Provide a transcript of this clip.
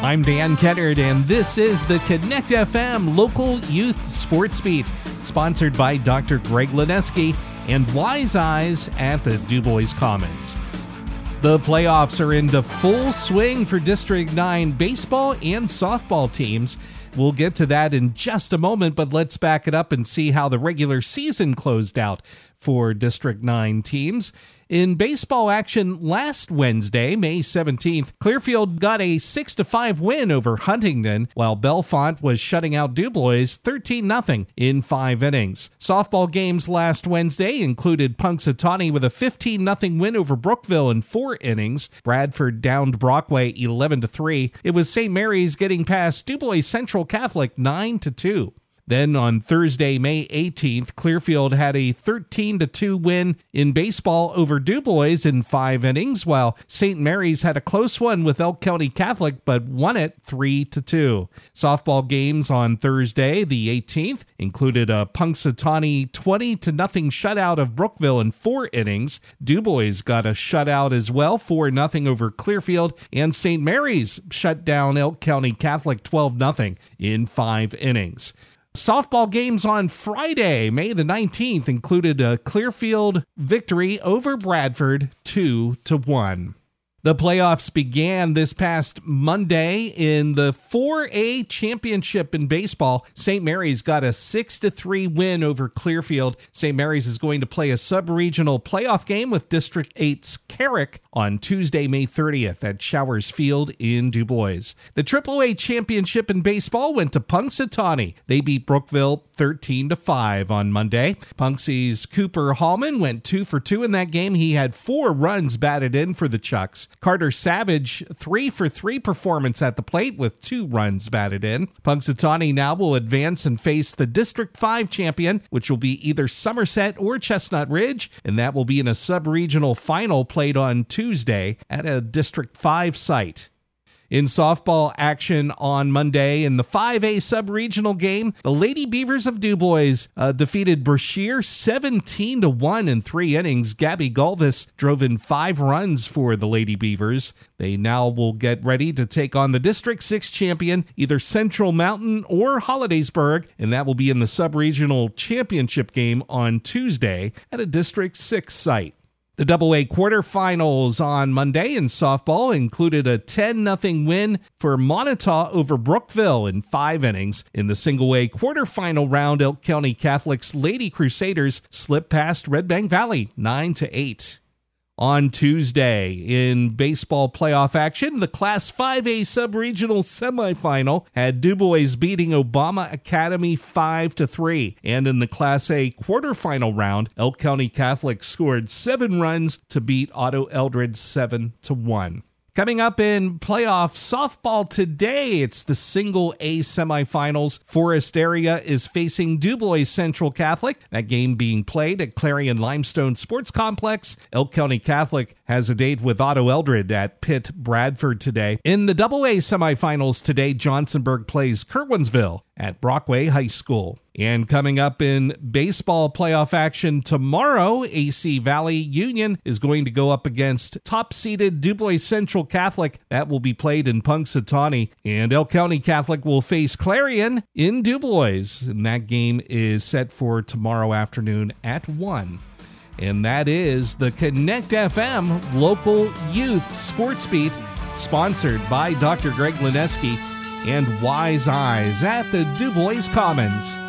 I'm Dan Kennard, and this is the Connect FM Local Youth Sports Beat, sponsored by Dr. Greg Lineski and Wise Eyes at the Dubois Commons. The playoffs are into full swing for District 9 baseball and softball teams. We'll get to that in just a moment, but let's back it up and see how the regular season closed out for District 9 teams. In baseball action last Wednesday, May 17th, Clearfield got a 6 5 win over Huntingdon, while Bellefonte was shutting out Dubois 13 0 in five innings. Softball games last Wednesday included Punxsutawney with a 15 0 win over Brookville in four innings. Bradford downed Brockway 11 3. It was St. Mary's getting past Dubois Central Catholic 9 to 2. Then on Thursday, May 18th, Clearfield had a 13 2 win in baseball over Dubois in five innings, while St. Mary's had a close one with Elk County Catholic but won it 3 2. Softball games on Thursday, the 18th, included a Punxsutawney 20 0 shutout of Brookville in four innings. Dubois got a shutout as well, 4 0 over Clearfield, and St. Mary's shut down Elk County Catholic 12 0 in five innings. Softball games on Friday, May the 19th, included a Clearfield victory over Bradford 2 to 1. The playoffs began this past Monday in the 4A championship in baseball. St. Mary's got a 6 to 3 win over Clearfield. St. Mary's is going to play a sub-regional playoff game with District 8's Carrick on Tuesday, May 30th at Showers Field in Dubois. The AAA championship in baseball went to Punxsutawney. They beat Brookville 13 to 5 on Monday. Punxsy's Cooper Hallman went 2 for 2 in that game. He had 4 runs batted in for the Chucks. Carter Savage, 3 for 3 performance at the plate with 2 runs batted in. Punxsutawney now will advance and face the District 5 champion, which will be either Somerset or Chestnut Ridge, and that will be in a sub-regional final played on Tuesday at a District 5 site. In softball action on Monday in the 5A sub-regional game, the Lady Beavers of Dubois uh, defeated Brashear 17 to 1 in 3 innings. Gabby Galvis drove in 5 runs for the Lady Beavers. They now will get ready to take on the District 6 champion, either Central Mountain or Hollidaysburg, and that will be in the sub-regional championship game on Tuesday at a District 6 site. The Double A quarterfinals on Monday in softball included a 10 0 win for Moniteau over Brookville in five innings. In the single A quarterfinal round, Elk County Catholic's Lady Crusaders slipped past Red Bank Valley 9 8 on Tuesday. In baseball playoff action, the Class 5A sub-regional semifinal had Dubois beating Obama Academy 5 to 3. And in the Class A quarterfinal round, Elk County Catholic scored 7 runs to beat Otto Eldred 7 to 1. Coming up in playoff softball today, it's the single A semifinals. Forest area is facing Dubois Central Catholic. That game being played at Clarion Limestone Sports Complex. Elk County Catholic has a date with Otto Eldred at Pitt Bradford today. In the double A semifinals today, Johnsonburg plays Curwensville at Brockway High School. And coming up in baseball playoff action tomorrow, AC Valley Union is going to go up against top seeded Dubois Central Catholic. That will be played in Punxsutawney. And Elk County Catholic will face Clarion in Dubois. And that game is set for tomorrow afternoon at 1. And that is the Connect FM local youth sports beat, sponsored by Dr. Greg Lineski and Wise Eyes at the Dubois Commons.